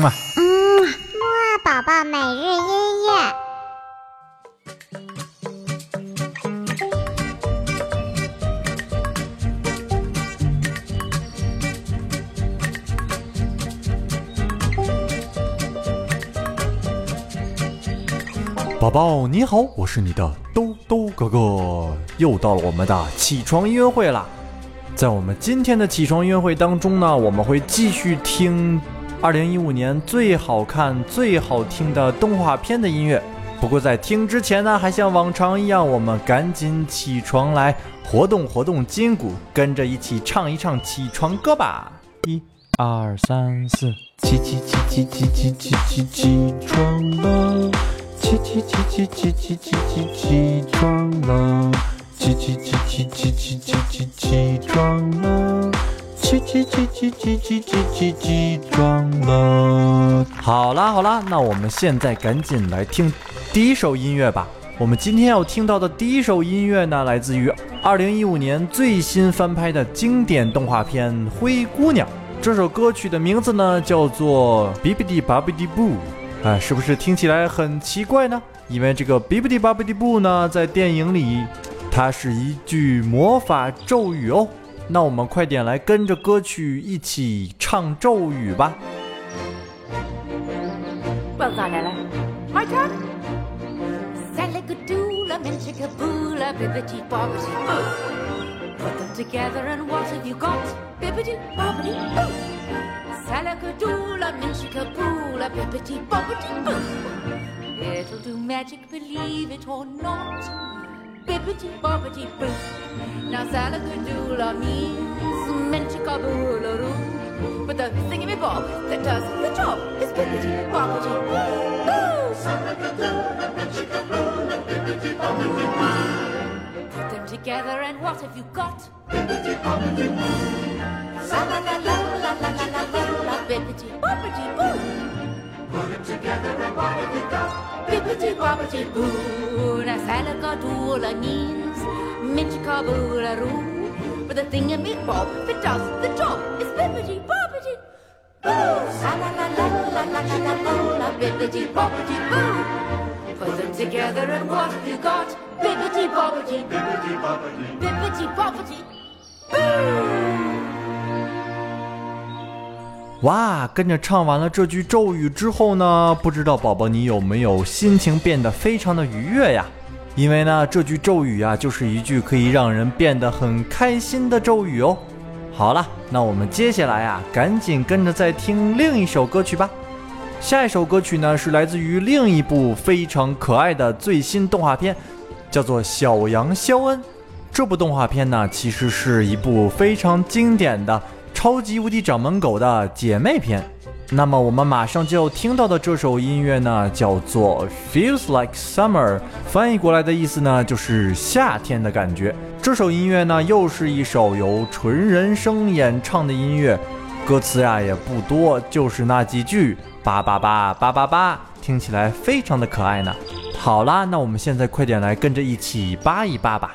么。嗯，木二宝宝每日音乐。宝宝你好，我是你的兜兜哥哥，又到了我们的起床音乐会了。在我们今天的起床音乐会当中呢，我们会继续听2015年最好看、最好听的动画片的音乐。不过在听之前呢，还像往常一样，我们赶紧起床来活动活动筋骨，跟着一起唱一唱起床歌吧！一、二、三、四，起起起起起起起起起床了！起起起起起起起起起床了！起起起起起起起起起床了！起起起起起起起起起床了！好啦好啦，那我们现在赶紧来听第一首音乐吧。我们今天要听到的第一首音乐呢，来自于2015年最新翻拍的经典动画片《灰姑娘》。这首歌曲的名字呢，叫做《Bibbidi Bobbidi Boo》。哎，是不是听起来很奇怪呢？因为这个 Bibbidi Bobbidi Boo 呢，在电影里，它是一句魔法咒语哦。那我们快点来跟着歌曲一起唱咒语吧。Well done, Ella. My turn. Salagadoola, menchikaboola, bibbity bobbity boo. Put them together and what have you got? Bibbity bobbity boo. Salagadoola, menchikaboola, bibbity bobbity boo. It'll do magic, believe it or not. bibbity bobbity boo. Now salagadoola means menchikaboolaroo. But the thingy, me bob that does the job is bibbity bobbity boo. Salagadoola menchikaboola bibbity bobbity boo. Put them together and what have you got? Bibbity bobbity boo. Salagadoola la la la la la la bibbity bobbity boo. Put them together and what have you got? Bibbity bobbity boo. Now salagadoola means minchikaboola roo. But the thingy bob that does the job is bibbity bobbity boo. La la la la la la la la la la bibbity bobbity boo. Put them together and what have you got? Bibbity bobbity, bibbity bobbity, bibbity bobbity. boo. 哇，跟着唱完了这句咒语之后呢，不知道宝宝你有没有心情变得非常的愉悦呀？因为呢，这句咒语啊，就是一句可以让人变得很开心的咒语哦。好了，那我们接下来啊，赶紧跟着再听另一首歌曲吧。下一首歌曲呢，是来自于另一部非常可爱的最新动画片，叫做《小羊肖恩》。这部动画片呢，其实是一部非常经典的超级无敌掌门狗的姐妹篇。那么我们马上就要听到的这首音乐呢，叫做《Feels Like Summer》，翻译过来的意思呢，就是夏天的感觉。这首音乐呢，又是一首由纯人声演唱的音乐，歌词呀也不多，就是那几句八八八八八八，听起来非常的可爱呢。好啦，那我们现在快点来跟着一起扒一扒吧。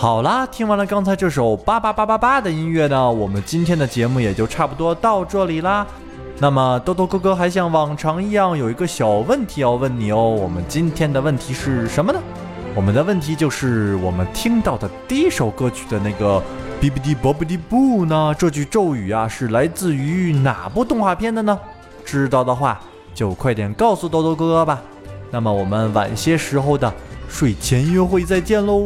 好啦，听完了刚才这首八八八八八的音乐呢，我们今天的节目也就差不多到这里啦。那么豆豆哥哥还像往常一样有一个小问题要问你哦。我们今天的问题是什么呢？我们的问题就是我们听到的第一首歌曲的那个“哔哔哔啵哔哔布”呢？这句咒语啊是来自于哪部动画片的呢？知道的话就快点告诉豆豆哥哥吧。那么我们晚些时候的睡前约会再见喽。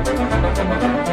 嗯